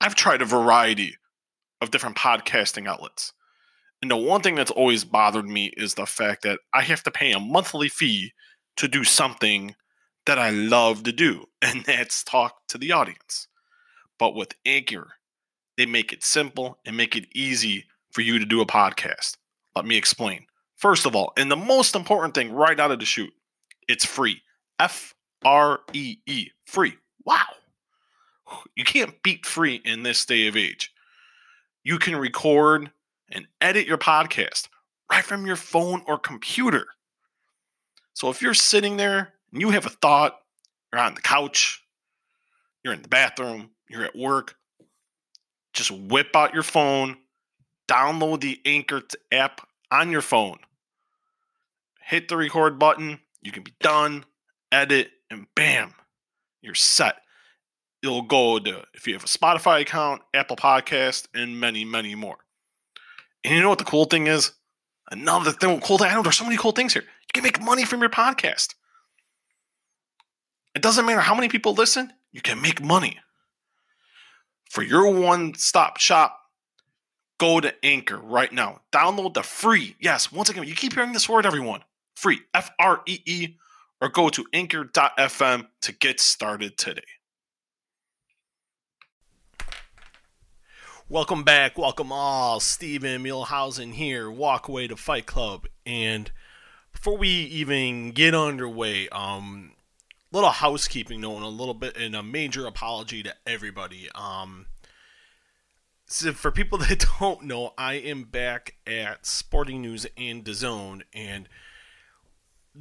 I've tried a variety of different podcasting outlets. And the one thing that's always bothered me is the fact that I have to pay a monthly fee to do something that I love to do, and that's talk to the audience. But with Anchor, they make it simple and make it easy for you to do a podcast. Let me explain. First of all, and the most important thing right out of the chute, it's free. F R E E. Free. Wow. You can't beat free in this day of age. You can record and edit your podcast right from your phone or computer. So if you're sitting there and you have a thought, you're on the couch, you're in the bathroom, you're at work, just whip out your phone, download the Anchor app on your phone, hit the record button, you can be done, edit, and bam, you're set. It'll go to if you have a Spotify account, Apple Podcast, and many, many more. And you know what the cool thing is? Another thing, cool thing. I know there's so many cool things here. You can make money from your podcast. It doesn't matter how many people listen, you can make money. For your one stop shop, go to Anchor right now. Download the free, yes, once again, you keep hearing this word, everyone free, F R E E, or go to anchor.fm to get started today. Welcome back, welcome all. Steven Muehlhausen here, Walkway to Fight Club. And before we even get underway, um, little housekeeping note, and a little bit, and a major apology to everybody. Um, so for people that don't know, I am back at Sporting News and DAZN, and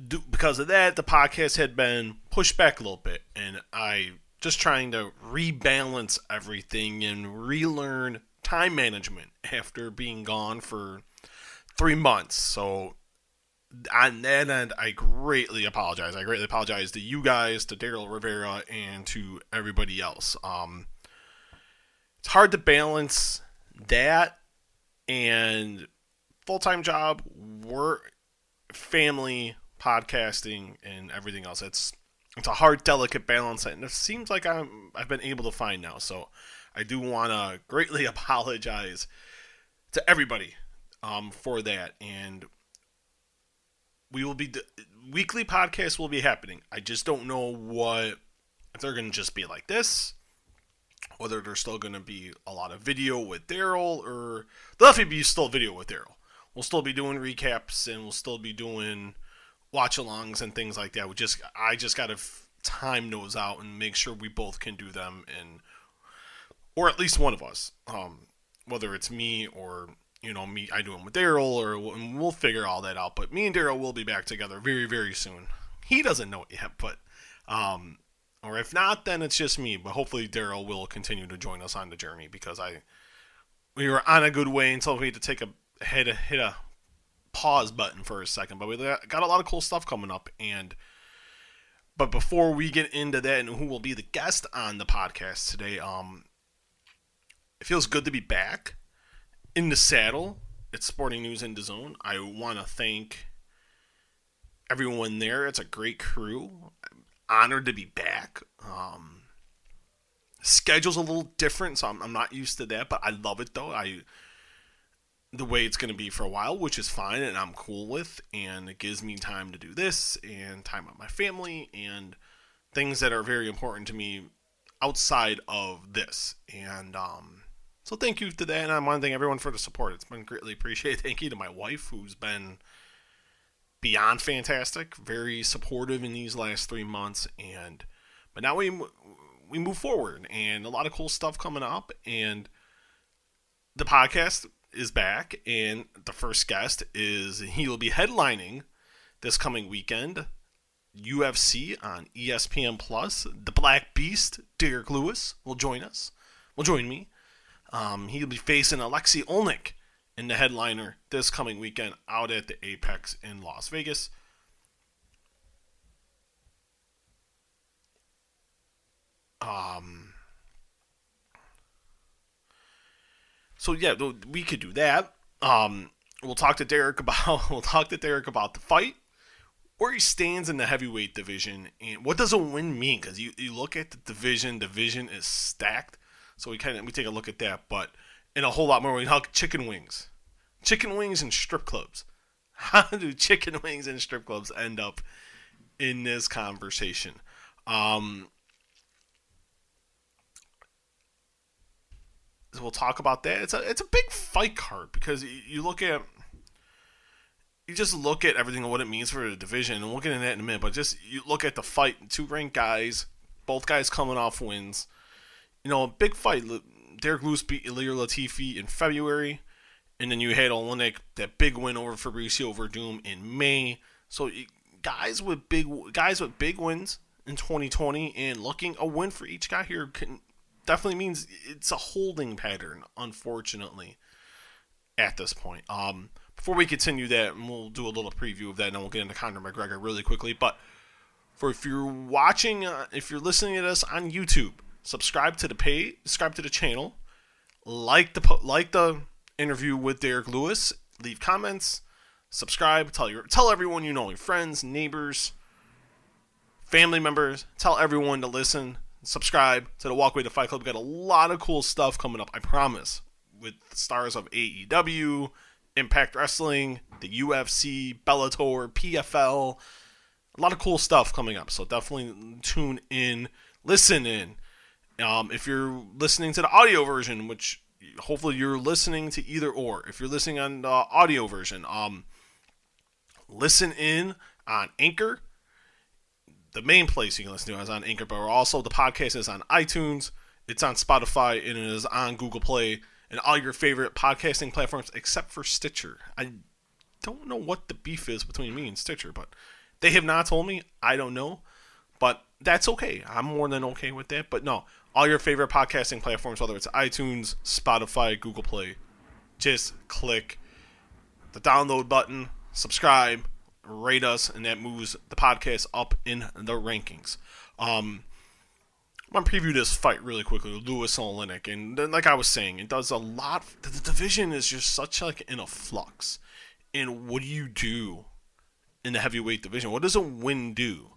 do, because of that, the podcast had been pushed back a little bit, and I just trying to rebalance everything and relearn time management after being gone for three months. So on that end, I greatly apologize. I greatly apologize to you guys, to Daryl Rivera, and to everybody else. Um, it's hard to balance that and full time job, work, family, podcasting, and everything else. It's it's a hard, delicate balance, and it seems like I'm I've been able to find now. So I do want to greatly apologize to everybody um, for that, and we will be weekly podcasts will be happening. I just don't know what if they're going to just be like this, whether there's still going to be a lot of video with Daryl, or there'll definitely be still video with Daryl. We'll still be doing recaps, and we'll still be doing watch-alongs and things like that. We just I just got to time those out and make sure we both can do them, and or at least one of us, um, whether it's me or you know, me, I do them with Daryl, or we'll figure all that out. But me and Daryl will be back together very, very soon. He doesn't know it yet, but, um, or if not, then it's just me. But hopefully, Daryl will continue to join us on the journey because I, we were on a good way until we had to take a hit a hit a pause button for a second. But we got a lot of cool stuff coming up, and but before we get into that and who will be the guest on the podcast today, um, it feels good to be back in the saddle It's Sporting News in DAZN. I want to thank everyone there. It's a great crew. I'm honored to be back. Um, schedule's a little different, so I'm, I'm not used to that, but I love it though. I the way it's going to be for a while, which is fine and I'm cool with, and it gives me time to do this and time with my family and things that are very important to me outside of this. And um, so thank you to that, and I want to thank everyone for the support. It's been greatly appreciated. Thank you to my wife, who's been beyond fantastic, very supportive in these last three months, and but now we we move forward, and a lot of cool stuff coming up, and the podcast is back, and the first guest is he will be headlining this coming weekend. UFC on ESPN Plus. The Black Beast, Derrick Lewis, will join us. Will join me um, he'll be facing Aleksei Oleinik in the headliner this coming weekend out at the Apex in Las Vegas. Um, so yeah, we could do that. Um, we'll talk to Derrick about we'll talk to Derrick about the fight, where he stands in the heavyweight division, and what does a win mean? Because you, you look at the division, division is stacked. So we kind of we take a look at that, but and a whole lot more. We talk chicken wings, chicken wings and strip clubs. How do chicken wings and strip clubs end up in this conversation? Um, we'll talk about that. It's a it's a big fight card because you, look at you just look at everything and what it means for the division, and we'll get into that in a minute. But just you look at the fight, two ranked guys, both guys coming off wins. You know, a big fight. Derrick Lewis beat Ilir Latifi in February, and then you had Oleinik that big win over Fabricio Werdum in May. So guys with big guys with big wins in 2020, and looking a win for each guy here can definitely means it's a holding pattern. Unfortunately, at this point. Um, before we continue that, and we'll do a little preview of that, and we'll get into Conor McGregor really quickly. But for if you're watching, uh, if you're listening to this on YouTube, subscribe to the page, subscribe to the channel, like the like the interview with Derrick Lewis, leave comments, subscribe, tell your tell everyone you know, your friends, neighbors, family members, tell everyone to listen, subscribe to the Walkway to Fight Club. We got a lot of cool stuff coming up, I promise, with stars of AEW Impact Wrestling, the UFC, Bellator, PFL. A lot of cool stuff coming up. So definitely tune in, listen in. Um, if you're listening to the audio version, which hopefully you're listening to either or. If you're listening on the audio version, um, listen in on Anchor. The main place you can listen to is on Anchor, but also the podcast is on iTunes. It's on Spotify and it is on Google Play and all your favorite podcasting platforms except for Stitcher. I don't know what the beef is between me and Stitcher, but they have not told me. I don't know, but that's okay. I'm more than okay with that. But no, all your favorite podcasting platforms, whether it's iTunes, Spotify, Google Play, just click the download button, subscribe, rate us, and that moves the podcast up in the rankings. Um, I'm gonna preview this fight really quickly Lewis Oleinik, and then, like I was saying, it does a lot. The, the division is just such like in a flux. And what do you do in the heavyweight division? What does a win do?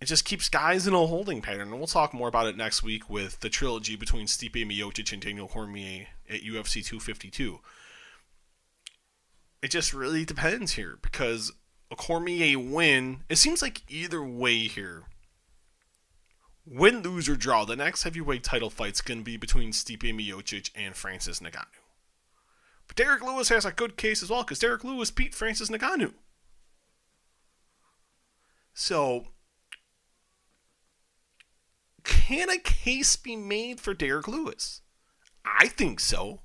It just keeps guys in a holding pattern, and we'll talk more about it next week with the trilogy between Stipe Miocic and Daniel Cormier at UFC 252. It just really depends here because a Cormier win, it seems like either way here win, lose, or draw, the next heavyweight title fight's going to be between Stipe Miocic and Francis Ngannou. But Derrick Lewis has a good case as well because Derrick Lewis beat Francis Ngannou. So, can a case be made for Derrick Lewis? I think so.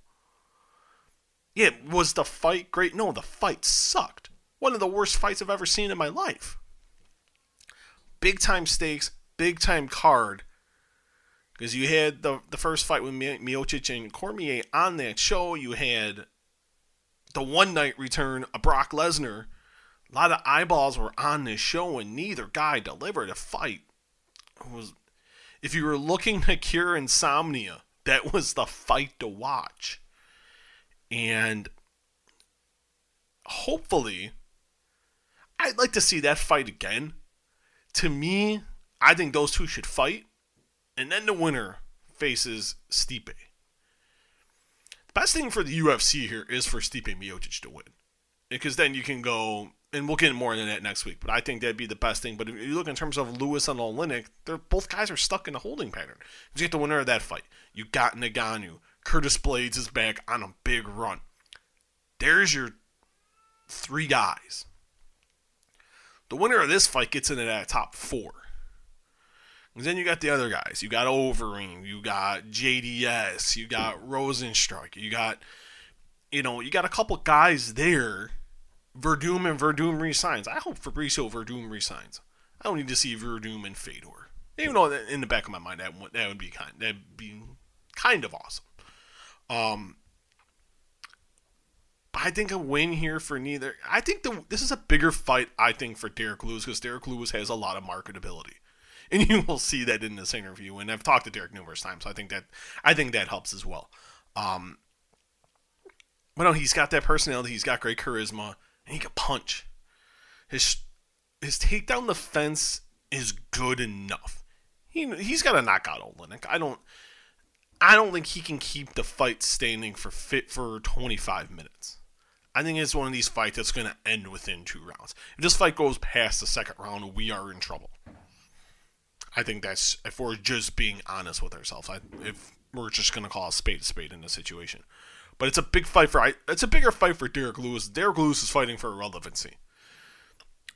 Yeah, was the fight great? No, the fight sucked. One of the worst fights I've ever seen in my life. Big time stakes, big time card because you had the the first fight with Mi- Miocic and Cormier on that show. You had the one night return of Brock Lesnar. A lot of eyeballs were on this show, and neither guy delivered a fight. It was if you were looking to cure insomnia, that was the fight to watch. And hopefully, I'd like to see that fight again. To me, I think those two should fight, and then the winner faces Stipe. The best thing for the UFC here is for Stipe Miocic to win, because then you can go, and we'll get more into that next week. But I think that'd be the best thing. But if you look in terms of Lewis and Oleinik, they're both guys are stuck in a holding pattern. You get the winner of that fight. You got Ngannou. Curtis Blaydes is back on a big run. There's your three guys. The winner of this fight gets into that top four. And then you got the other guys. You got Overeem. You got JDS. You got Rozenstruik. You got, you know, you got a couple guys there. Werdum and Werdum resigns. I hope Fabricio Werdum resigns. I don't need to see Werdum and Fedor. Even though in the back of my mind that would, that would be kind that'd be kind of awesome. Um, I think a win here for neither. I think the this is a bigger fight. I think for Derrick Lewis because Derrick Lewis has a lot of marketability and you will see that in this interview. And I've talked to Derrick numerous times, so I think that I think that helps as well. Um, but no, he's got that personality. He's got great charisma, and he can punch. His his takedown defense is good enough. He he's got to knock out Oleinik. I don't. I don't think he can keep the fight standing for fit for 25 minutes. I think it's one of these fights that's going to end within two rounds. If this fight goes past the second round, we are in trouble. I think that's if we're just being honest with ourselves. I, if we're just going to call a spade a spade in this situation, but it's a big fight for it's a bigger fight for Derrick Lewis. Derrick Lewis is fighting for relevancy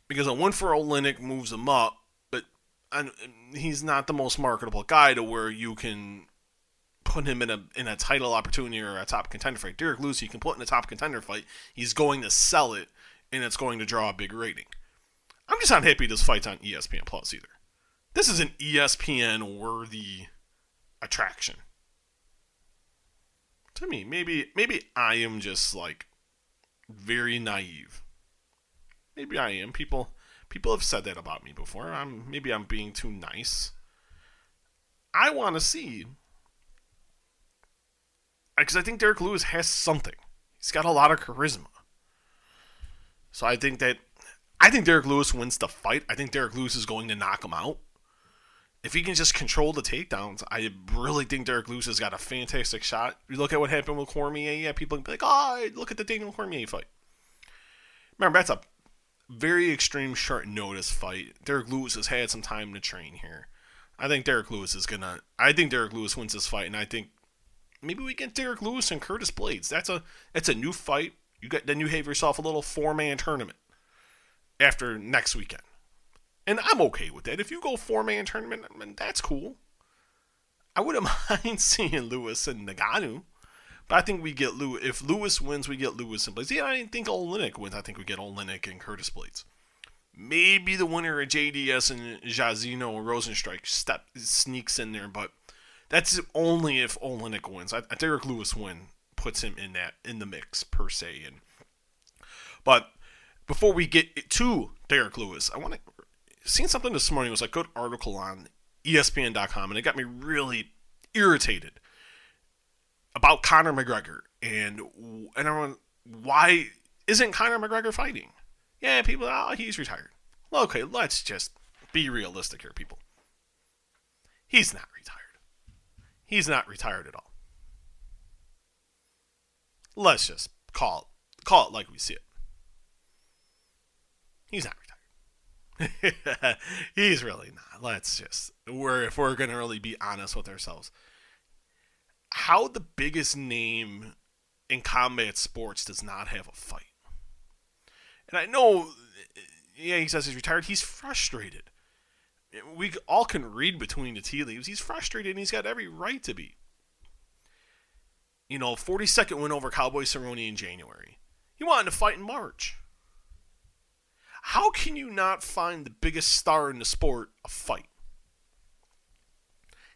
because a win for Oleinik moves him up, but and he's not the most marketable guy to where you can put him in a in a title opportunity or a top contender fight. Derrick Lewis, you can put in a top contender fight. He's going to sell it, and it's going to draw a big rating. I'm just not happy this fight's on ESPN Plus either. This is an ESPN worthy attraction. To me, maybe maybe I am just like very naive. Maybe I am. People people have said that about me before. I'm maybe I'm being too nice. I want to see because I think Derrick Lewis has something. He's got a lot of charisma. So I think that I think Derrick Lewis wins the fight. I think Derrick Lewis is going to knock him out. If he can just control the takedowns, I really think Derrick Lewis has got a fantastic shot. You look at what happened with Cormier. Yeah, people be like, "Oh, look at the Daniel Cormier fight." Remember, that's a very extreme short notice fight. Derrick Lewis has had some time to train here. I think Derrick Lewis is gonna. I think Derrick Lewis wins this fight, and I think maybe we get Derrick Lewis and Curtis Blaydes. That's a that's a new fight. You got then you have yourself a little four man tournament after next weekend, and I'm okay with that. If you go four man tournament, I mean, that's cool. I wouldn't mind seeing Lewis and Ngannou, but I think we get Lewis. If Lewis wins, we get Lewis and Blaydes. Yeah, I didn't think Oleinik wins. I think we get Oleinik and Curtis Blaydes. Maybe the winner of JDS and Jairzinho or Rozenstruik step sneaks in there, but that's only if Oleinik wins. I, I Derrick Lewis win puts him in that in the mix per se. And but before we get to Derrick Lewis, I want to seen something this morning. It was a good article on ESPN.com, and it got me really irritated about Conor McGregor and and everyone why isn't Conor McGregor fighting? Yeah, people, oh, he's retired. Well, okay, let's just be realistic here, people. He's not retired. He's not retired at all. Let's just call it, call it like we see it. He's not retired. He's really not. Let's just we're if we're gonna really be honest with ourselves. How the biggest name in combat sports does not have a fight. And I know yeah, he says he's retired. He's frustrated we all can read between the tea leaves. He's frustrated and he's got every right to be. You know, 42nd win over Cowboy Cerrone in January. He wanted to fight in March. How can you not find the biggest star in the sport a fight?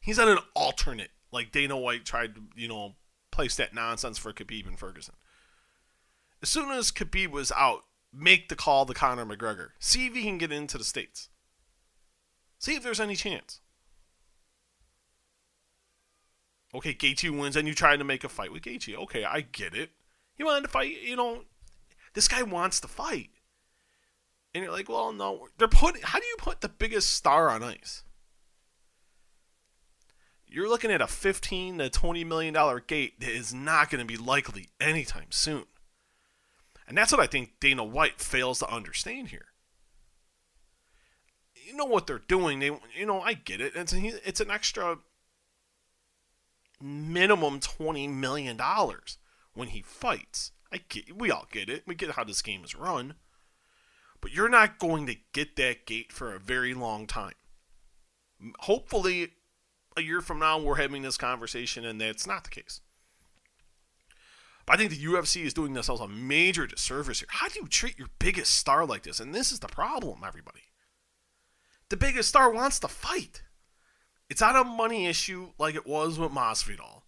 He's not an alternate like Dana White tried to, you know, place that nonsense for Khabib and Ferguson. As soon as Khabib was out, make the call to Conor McGregor. See if he can get into the States. See if there's any chance. Okay, Gaethje wins, and you try to make a fight with Gaethje. Okay, I get it. He wanted to fight. You know, this guy wants to fight, and you're like, well, no. They're putting. How do you put the biggest star on ice? You're looking at a 15 to 20 million dollar gate that is not going to be likely anytime soon. And that's what I think Dana White fails to understand here you know what they're doing. They, you know, I get it. It's it's an extra minimum twenty million dollars when he fights. I get, we all get it. We get how this game is run, but you're not going to get that gate for a very long time. Hopefully, a year from now, we're having this conversation, and that's not the case. But I think the UFC is doing themselves a major disservice here. How do you treat your biggest star like this? And this is the problem, everybody the biggest star wants to fight. It's not a money issue like it was with Masvidal.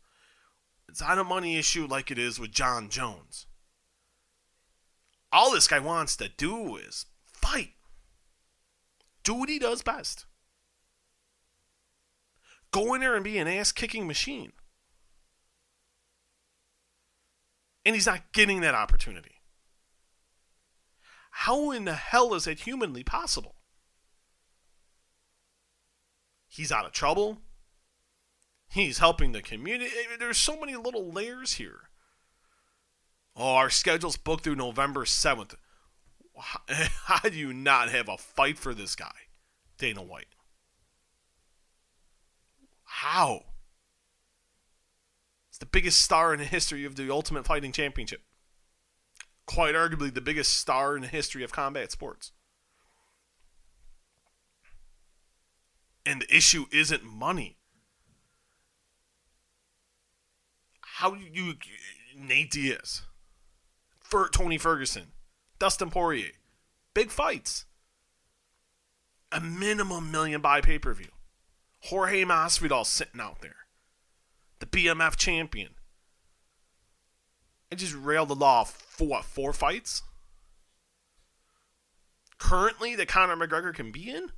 It's not a money issue like it is with Jon Jones. All this guy wants to do is fight. Do what he does best. Go in there and be an ass kicking machine. And he's not getting that opportunity. How in the hell is that humanly possible? He's out of trouble. He's helping the community. Eh, there's so many little layers here. Oh, our schedule's booked through November 7th. How do you not have a fight for this guy, Dana White? How? It's the biggest star in the history of the Ultimate Fighting Championship. Quite arguably the biggest star in the history of combat sports. And the issue isn't money. How do you Nate Diaz, for Tony Ferguson, Dustin Poirier, big fights, a minimum million buy pay per view. Jorge Masvidal sitting out there, the BMF champion. I just railed the law for what four fights currently that Conor McGregor can be in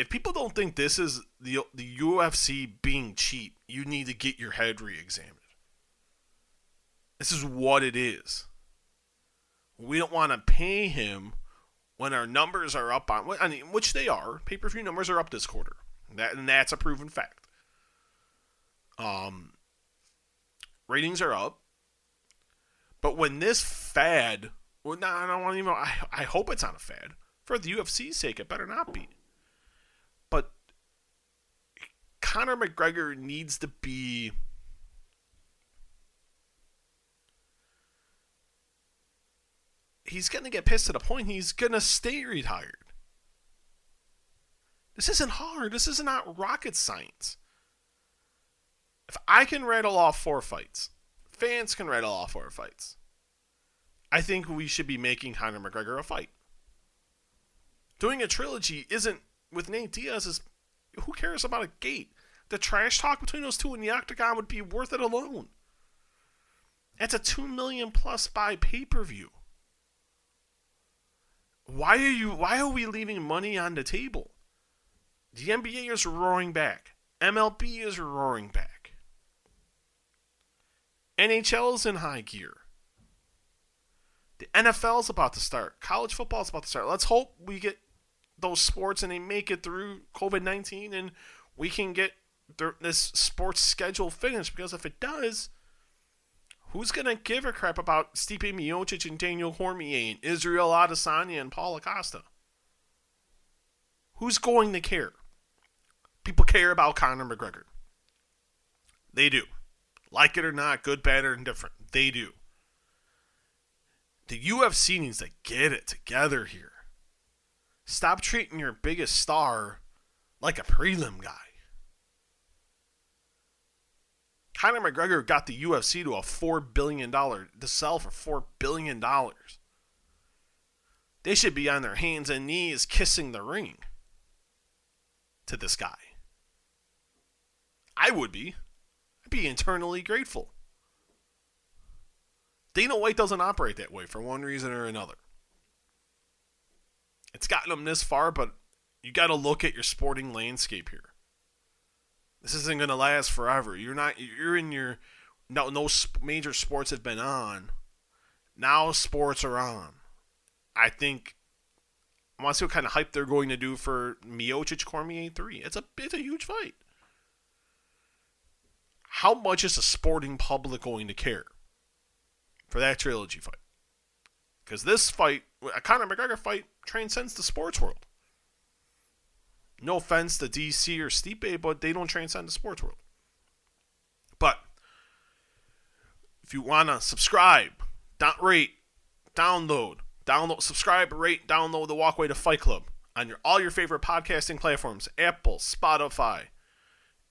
if people don't think this is the the UFC being cheap, you need to get your head re-examined. This is what it is. We don't want to pay him when our numbers are up on, I mean, which they are. Pay-per-view numbers are up this quarter. That and that's a proven fact. Um, ratings are up. But when this fad, well, no, I don't want to even. I, I hope it's not a fad. For the UFC's sake, it better not be. Conor McGregor needs to be he's going to get pissed at the point he's going to stay retired. This isn't hard. This is not rocket science. If I can rattle off four fights, fans can rattle off four fights. I think we should be making Conor McGregor a fight. Doing a trilogy isn't with Nate Diaz is who cares about a gate? The trash talk between those two in the octagon would be worth it alone. That's a two million plus buy pay per view. Why are you? Why are we leaving money on the table? The NBA is roaring back. MLB is roaring back. NHL is in high gear. The NFL is about to start. College football is about to start. Let's hope we get those sports and they make it through COVID 19 and we can get this sports schedule finished because if it does, who's gonna give a crap about Stipe Miocic and Daniel Cormier and Israel Adesanya and Paulo Costa? Who's going to care? People care about Conor McGregor. They do. Like it or not, good, bad, or indifferent. They do. The UFC needs to get it together here. Stop treating your biggest star like a prelim guy. Conor McGregor got the UFC to a $4 billion, to sell for $4 billion. They should be on their hands and knees kissing the ring to this guy. I would be. I'd be internally grateful. Dana White doesn't operate that way for one reason or another. It's gotten him this far, but you got to look at your sporting landscape here. This isn't going to last forever. You're not. You're in your. No, no major sports have been on. Now sports are on. I think. I want to see what kind of hype they're going to do for Miocic Cormier three. It's a it's a huge fight. How much is the sporting public going to care for that trilogy fight? Because this fight, a Conor McGregor fight, transcends the sports world. No offense to DC or Stipe, but they don't transcend the sports world. But if you want to subscribe, don't rate, download, download, subscribe, rate, download the Walkway to Fight Club on your all your favorite podcasting platforms: Apple, Spotify,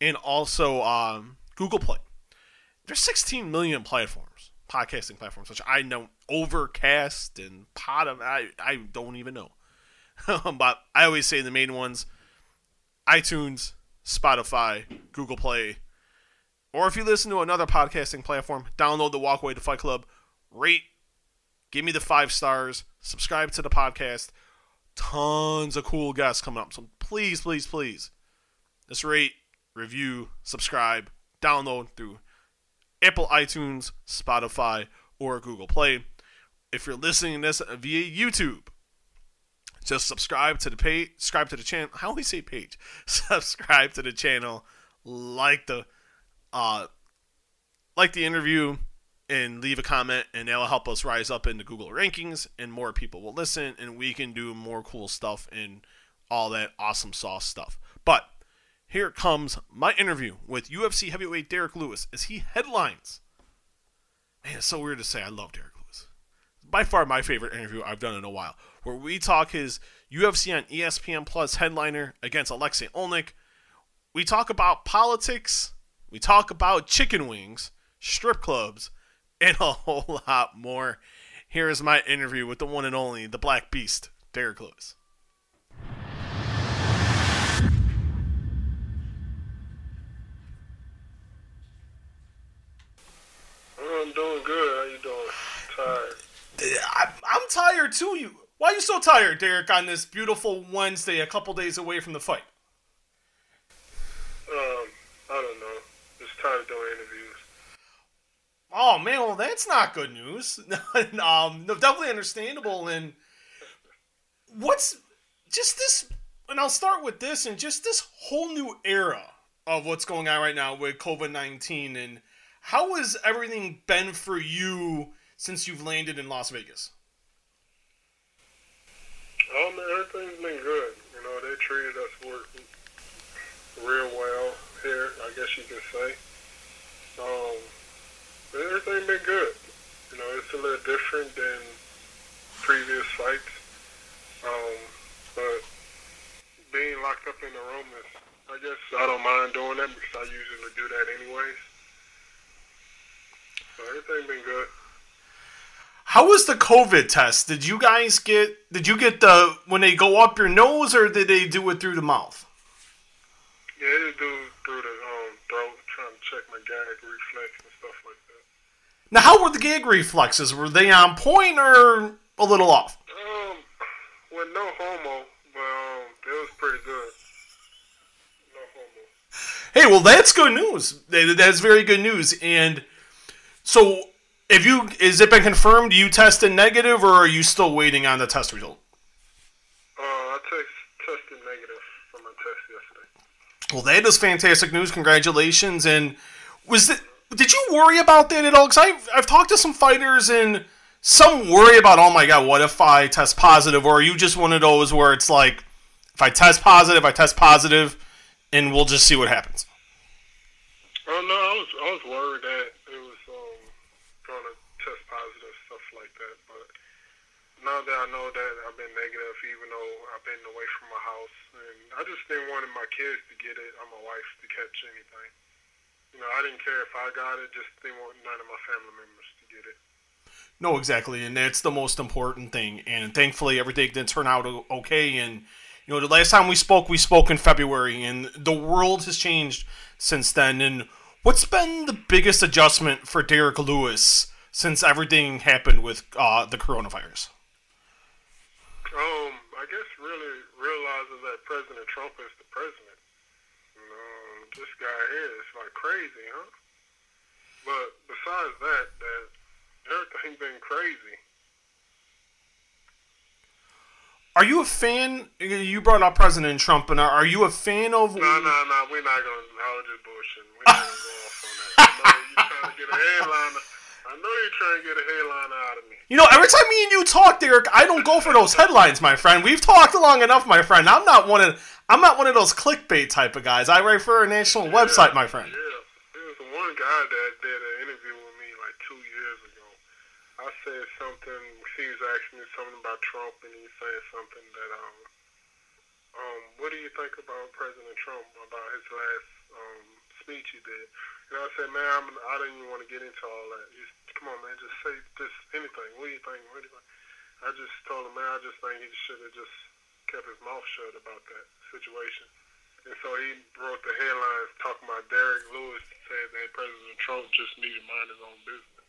and also um, Google Play. There's 16 million platforms, podcasting platforms, which I know Overcast and Pod. I I don't even know, but I always say the main ones iTunes, Spotify, Google Play, or if you listen to another podcasting platform, download the Walkway to Fight Club, rate, give me the five stars, subscribe to the podcast. Tons of cool guests coming up. So please, please, please, just rate, review, subscribe, download through Apple iTunes, Spotify, or Google Play. If you're listening to this via YouTube, just subscribe to the page, subscribe to the channel. I always say page. Subscribe to the channel, like the, uh, like the interview, and leave a comment, and that'll help us rise up in the Google rankings, and more people will listen, and we can do more cool stuff and all that awesome sauce stuff. But here comes my interview with UFC heavyweight Derrick Lewis as he headlines. Man, it's so weird to say I love Derrick Lewis. By far my favorite interview I've done in a while, where we talk his UFC on ESPN Plus headliner against Aleksei Oleinik. We talk about politics. We talk about chicken wings, strip clubs, and a whole lot more. Here is my interview with the one and only, the Black Beast, Derrick Lewis. I'm doing good. How you doing? Tired. I, I'm tired too. You, why are you so tired, Derrick, On this beautiful Wednesday, a couple days away from the fight. Um, I don't know. Just tired of doing interviews. Oh man, well that's not good news. um, no, definitely understandable. And what's just this? And I'll start with this, and just this whole new era of what's going on right now with COVID nineteen, and how has everything been for you since you've landed in Las Vegas? Man, everything's been good. You know, they treated us real well here. I guess you can say. Um, everything's been good. You know, it's a little different than previous fights. Um, but being locked up in the room is, I guess, I don't mind doing that because I usually do that anyways. So everything's been good. How was the COVID test? Did you guys get? Did you get the when they go up your nose, or did they do it through the mouth? Yeah, they do through the um, throat, trying to check my gag reflex and stuff like that. Now, how were the gag reflexes? Were they on point or a little off? Um, well, no homo, but um, it was pretty good. No homo. Hey, well, that's good news. That's very good news. And so, if you is it been confirmed you tested negative, or are you still waiting on the test result? Uh, I tested negative for my test yesterday. Well, that is fantastic news. Congratulations. And was it? Did you worry about that at all? Because I've I've talked to some fighters and some worry about, oh my god, what if I test positive? Or are you just one of those where it's like, if I test positive, I test positive, and we'll just see what happens. Oh no, I was I was worried that it was um gonna test positive stuff like that, but now that I know that I've been negative, even though I've been away from my house, and I just didn't want my kids to get it, or my wife to catch anything. You know, I didn't care if I got it, just didn't want none of my family members to get it. No, exactly, and that's the most important thing. And thankfully, everything did turn out okay. And you know, the last time we spoke, we spoke in February, and the world has changed since then. And what's been the biggest adjustment for Derrick Lewis since everything happened with uh, the coronavirus? Um, I guess really realizing that President Trump is the president. You know, this guy here is like crazy, huh? But besides that, that everything been crazy. Are you a fan? You brought up President Trump, and are are you a fan of? No, no, no, we're not gonna. Was just bullshitting. We're not gonna go off on that. I know you're trying to get a headline. I know you're trying to get a headline out of me. You know, every time me and you talk, Derrick, I don't go for those headlines, my friend. We've talked long enough, my friend. I'm not one of I'm not one of those clickbait type of guys. I write for a national website, my friend. Yeah, there was one guy that did an interview with me like two years ago. I said something. He was asking me something about Trump, and he said something that um um what do you think about President Trump about his last um speech he did? And I said, man, I'm, I didn't even want to get into all that. Just come on, man, just say just anything. What do you think? What do you think? I just told him, man, I just think he should have just kept his mouth shut about that situation. And so he wrote the headlines talking about Derrick Lewis said that President Trump just needed to mind his own business.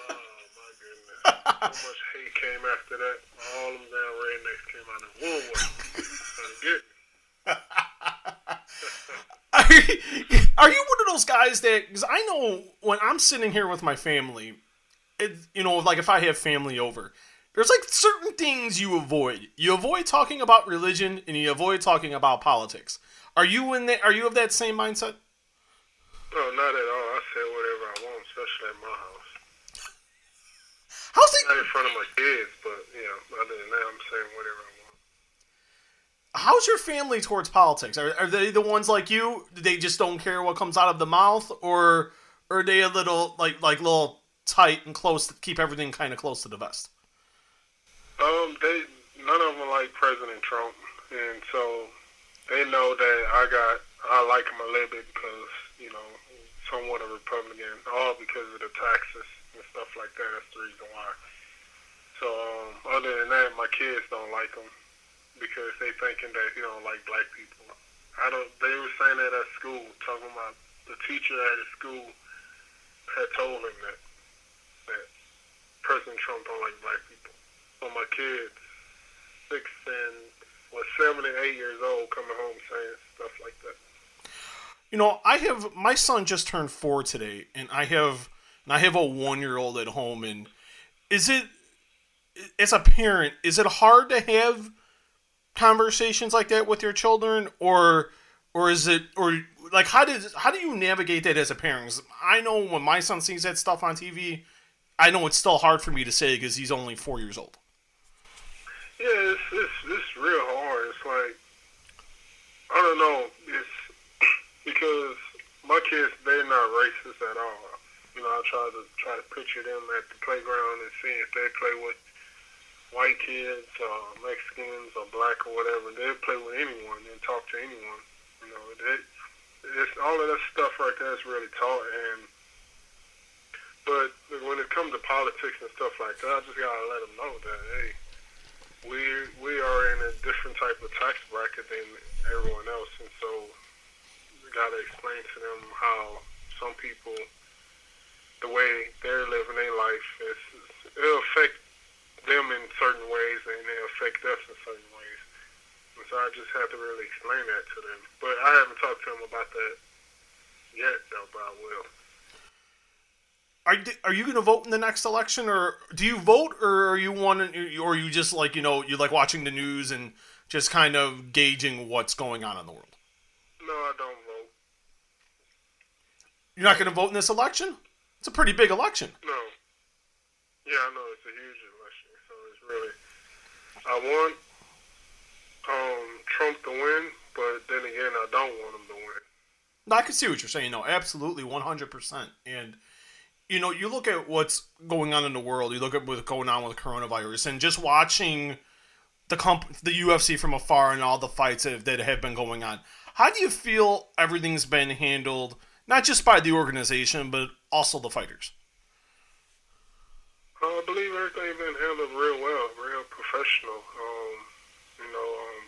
oh my goodness. So much hate came after that. All them damn rednecks came out in woodwork. Trying to get me. Are you, one of those guys that? Because I know when I'm sitting here with my family, it, you know, like if I have family over, there's like certain things you avoid. You avoid talking about religion and you avoid talking about politics. Are you in that? Are you of that same mindset? No, not at all. I say whatever I want, especially at my house. How's it? Not in front of my kids, but yeah. Other than that, I'm saying whatever I want. How's your family towards politics? Are, are they the ones like you? They just don't care what comes out of the mouth, or, or are they a little like like little tight and close to keep everything kind of close to the vest? Um, they none of them like President Trump, and so they know that I got I like him a little bit because you know somewhat a Republican, all because of the taxes and stuff like that. That's the reason why. So um, other than that, my kids don't like him because they thinking that he don't like black people. I don't. They were saying that at school, talking about the teacher at his school had told him that that President Trump don't like black people. So my kids, six and well, seven and eight years old, coming home saying stuff like that. You know, I have my son just turned four today, and I have and I have a one year old at home. And is it as a parent, is it hard to have conversations like that with your children, or or is it or like how did how do you navigate that as a parent? I know when my son sees that stuff on TV, I know it's still hard for me to say because he's only four years old. Yeah, it's, it's it's real hard. It's like I don't know. It's because my kids they're not racist at all. You know, I try to try to picture them at the playground and see if they play with white kids, or Mexicans, or black or whatever. They play with anyone and talk to anyone. You know, they, it's all of that stuff right there is really taught. And but when it comes to politics and stuff like that, I just gotta let them know that hey we we are in a different type of tax bracket than everyone else, and so we got to explain to them how some people, the way they're living their life, is it'll affect them in certain ways, and it'll affect us in certain ways. And so I just have to really explain that to them. But I haven't talked to them about that yet, though. But I will. Are you, are you going to vote in the next election, or do you vote, or are you one, or are you just like you know you like watching the news and just kind of gauging what's going on in the world? No, I don't vote. You're not going to vote in this election? It's a pretty big election. No. Yeah, I know it's a huge election, so it's really. I want um, Trump to win, but then again, I don't want him to win. I can see what you're saying. No, absolutely, 100%. And you know, you look at what's going on in the world. You look at what's going on with coronavirus, and just watching the comp- the UFC from afar and all the fights that have, that have been going on. How do you feel everything's been handled, not just by the organization, but also the fighters? Uh, I believe everything's been handled real well, real professional. Um, you know, um,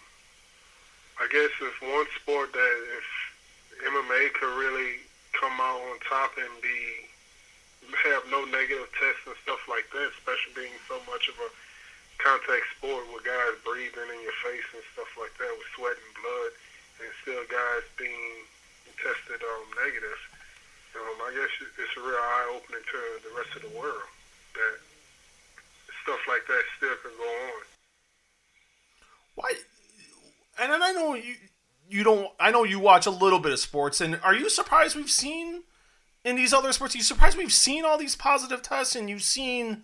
I guess if one sport that if MMA could really come out on top and be have no negative tests and stuff like that, especially being so much of a contact sport with guys breathing in your face and stuff like that with sweat and blood, and still guys being tested um, negative. Um, I guess it's a real eye opening to the rest of the world that stuff like that still can go on. Why? And then I know you you don't. I know you watch a little bit of sports, and are you surprised we've seen in these other sports? Are you surprised we've seen all these positive tests, and you've seen?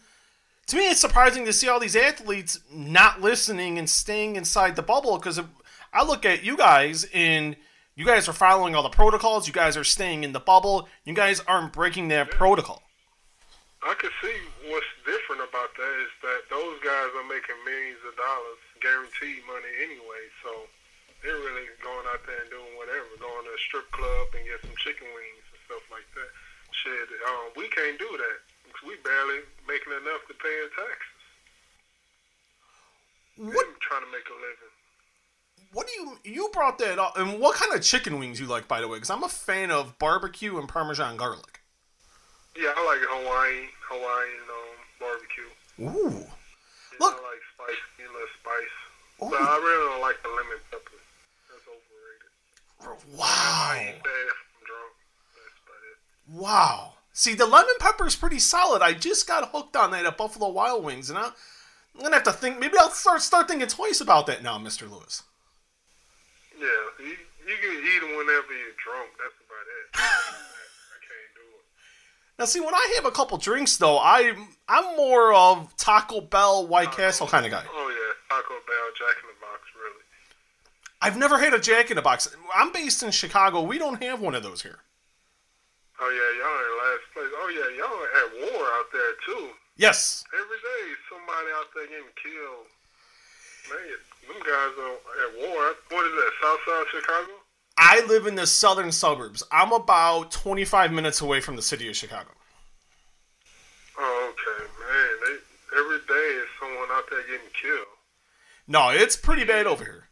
To me, it's surprising to see all these athletes not listening and staying inside the bubble. Because I look at you guys, and you guys are following all the protocols. You guys are staying in the bubble. You guys aren't breaking that Yeah. protocol. I can see what's different about that is that those guys are making millions of dollars, guaranteed money anyway. So they're really going out there and doing whatever, going to a strip club and get some chicken wings and stuff like that. Shit, um, we can't do that because we barely making enough to pay in taxes. What I'm trying to make a living. What do you you brought that up? And what kind of chicken wings you like, by the way? Because I'm a fan of barbecue and Parmesan garlic. Yeah, I like Hawaiian, Hawaiian um, barbecue. Ooh, Yeah, Look. I like spice, a little spice. Ooh. But I really don't like the lemon pepper. That's overrated. wow, I eat that if I'm drunk. That's about it. wow. See, the lemon pepper is pretty solid. I just got hooked on that at Buffalo Wild Wings, and I, I'm gonna have to think. Maybe I'll start start thinking twice about that now, Mister Lewis. Yeah, you, you can eat them whenever you're drunk. That's about it. I can't do it. Now, see, when I have a couple drinks, though, I'm I'm more of Taco Bell, White Castle kind of guy. Oh yeah, Taco Bell, Jack in the. I've never had a Jack in the Box. I'm based in Chicago. We don't have one of those here. Oh yeah, y'all in last place. Oh yeah, y'all at war out there too. Yes. Every day, somebody out there getting killed. Man, them guys are at war. What is that? South Side Chicago? I live in the southern suburbs. I'm about 25 minutes away from the city of Chicago. Oh, okay, man. They, every day is someone out there getting killed. No, it's pretty bad over here.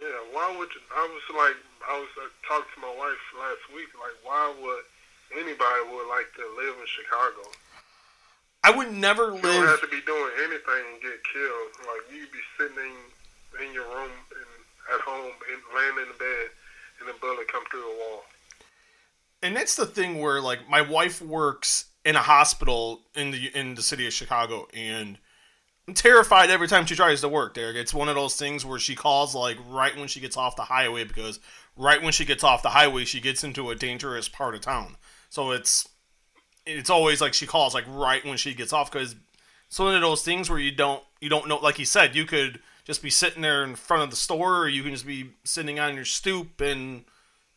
Yeah, why would you, I was like I was uh, talking to my wife last week. Like, why would anybody would like to live in Chicago? I would never You don't live. have to be doing anything and get killed. Like you could be sitting in, in your room and at home and laying in the bed, and a bullet come through the wall. And that's the thing where like my wife works in a hospital in the in the city of Chicago, and I'm terrified every time she tries to work. Derrick, it's one of those things where she calls like right when she gets off the highway because right when she gets off the highway, she gets into a dangerous part of town. So it's it's always like she calls like right when she gets off because it's one of those things where you don't you don't know. Like you said, you could just be sitting there in front of the store, or you can just be sitting on your stoop and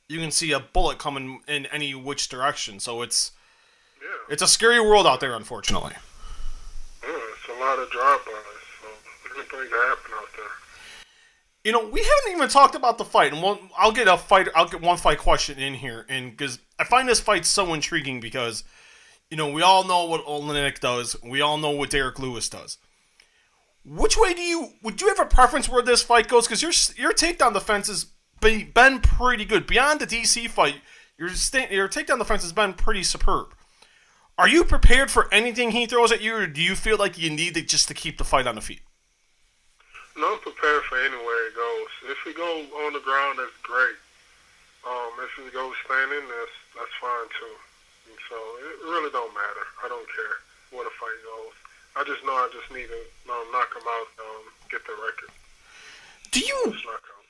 you can see a bullet coming in any which direction. So it's Yeah, it's a scary world out there, unfortunately. Lot of drive-bys. So anything can happen out there. You know, we haven't even talked about the fight, and we'll, I'll get a fight. I'll get one fight question in here, and because I find this fight so intriguing, because you know we all know what Oleinik does, we all know what Derrick Lewis does. Which way do you would you have a preference where this fight goes? Because your your takedown defense has be- been pretty good. Beyond the DC fight, your sta- your takedown defense has been pretty superb. Are you prepared for anything he throws at you, or do you feel like you need to just to keep the fight on the feet? No, I'm prepared for anywhere it goes. If we go on the ground, that's great. Um, if we go standing, that's that's fine too. And so it really don't matter. I don't care where the fight goes. I just know I just need to um, knock him out, um, get the record. Do you Just knock him.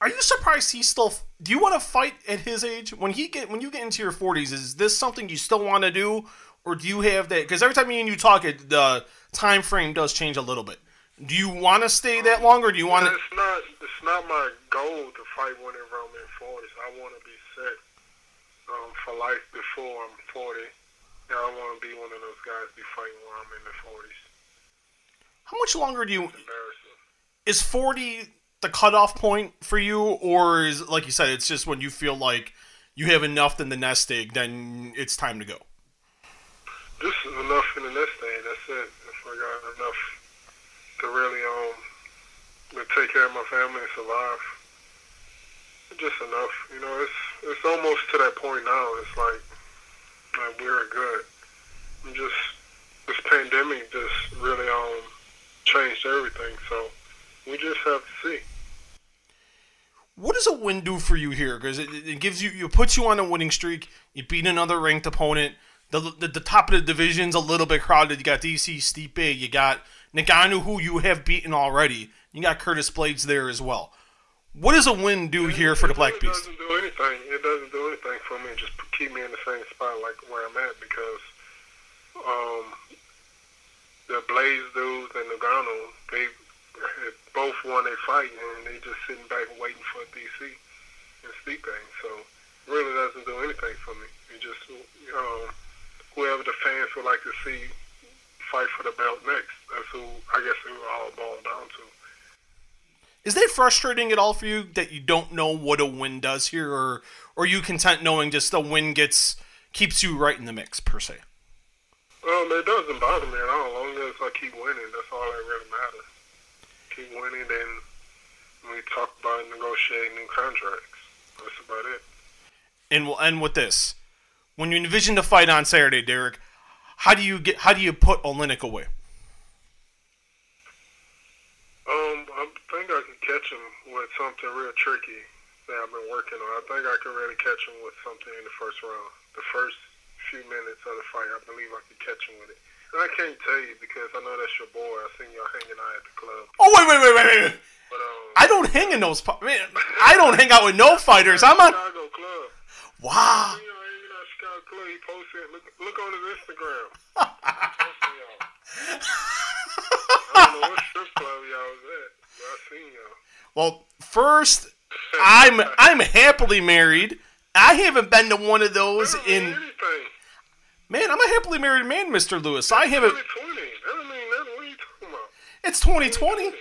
Are you surprised he still? Do you want to fight at his age? When he get when you get into your forties, is this something you still want to do, or do you have that? Because every time me and you talk, it, the time frame does change a little bit. Do you want to stay that long, or do you want to? It's not. It's not my goal to fight whenever I'm in 40s. I want to be set um, for life before I'm 40. Yeah, I want to be one of those guys be fighting when I'm in the 40s. How much longer do you? Embarrassing. Is forty the cutoff point for you, or is like you said, it's just when you feel like you have enough in the nest egg, then it's time to go. This is enough in the nest egg. That's it. If I got enough to really um to take care of my family and survive, just enough. You know, it's it's almost to that point now. It's like like we're good. And just this pandemic just really um changed everything. So we just have to see. What does a win do for you here? Because it, it gives you, it puts you on a winning streak. You beat another ranked opponent. The, the, the top of the division's a little bit crowded. You got DC Stipe. You got Ngannou, who you have beaten already. You got Curtis Blaydes there as well. What does a win do here for the Black it Beast? doesn't do anything. It doesn't do anything for me. Just keep me in the same spot like where I'm at because um, the Blaydes dudes and Ngannou, they both won a fight and they just sitting back waiting for DC and Stipe. So really doesn't do anything for me. It just um, whoever the fans would like to see fight for the belt next. That's who I guess it would all boil down to. Is that frustrating at all for you that you don't know what a win does here, or, or are you content knowing just a win gets keeps you right in the mix per se? Um, it doesn't bother me at all. As long as I keep winning, that's all that really matters. Keep winning, then we talk about negotiating new contracts. That's about it. And we'll end with this: When you envision the fight on Saturday, Derrick, how do you get? How do you put Oleinik away? Um, I think I can catch him with something real tricky that I've been working on. I think I can really catch him with something in the first round. The first few minutes of the fight, I believe I can catch him with it. And I can't tell you because I know that's your boy. I seen y'all hanging out at the club. Oh wait, wait, wait, wait, wait. But um, I don't hang in those. Man, I don't hang out with no fighters. I'm on. Chicago club. Wow. You know, hanging out at Chicago club. He posted. Look, look on his Instagram. Y'all. I don't know what strip club y'all was at, but I seen y'all. Well, first, I'm I'm happily married. I haven't been to one of those That don't mean in. anything. Man, I'm a happily married man, Mr. Lewis. I haven't. 2020. That don't mean nothing. What are you talking about? It's 2020.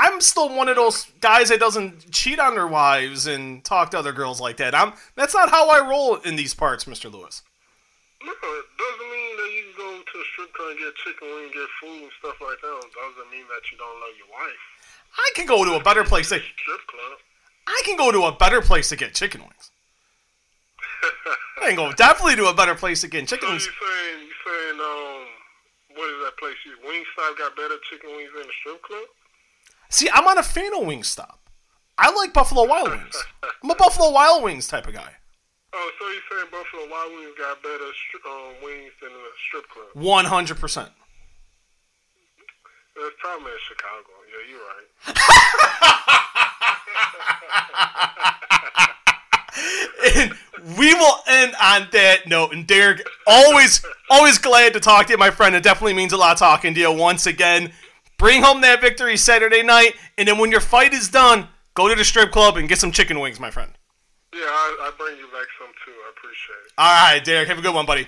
I'm still one of those guys that doesn't cheat on their wives and talk to other girls like that. I'm. That's not how I roll in these parts, Mr. Lewis. No, it doesn't mean that you can go to a strip club and get chicken wing, and get food and stuff like that. It doesn't mean that you don't love your wife. I can go to a better place. To, Strip club. I can go to a better place to get chicken wings. I can go definitely to a better place to get chicken So you wings. saying you saying um what is that place? You Wingstop got better chicken wings than the strip club? See, I'm not a fan of Wingstop. I like Buffalo Wild Wings. I'm a Buffalo Wild Wings type of guy. Oh, so you're saying Buffalo Wild Wings got better um, wings than the strip club? 100%. That's probably in Chicago. Yeah, you're right. And we will end on that note. And Derrick, always, always glad to talk to you, my friend. It definitely means a lot talking to you once again. Bring home that victory Saturday night, and then when your fight is done, go to the strip club and get some chicken wings, my friend. Yeah, I, I bring you back some too. I appreciate it. All right, Derrick, have a good one, buddy.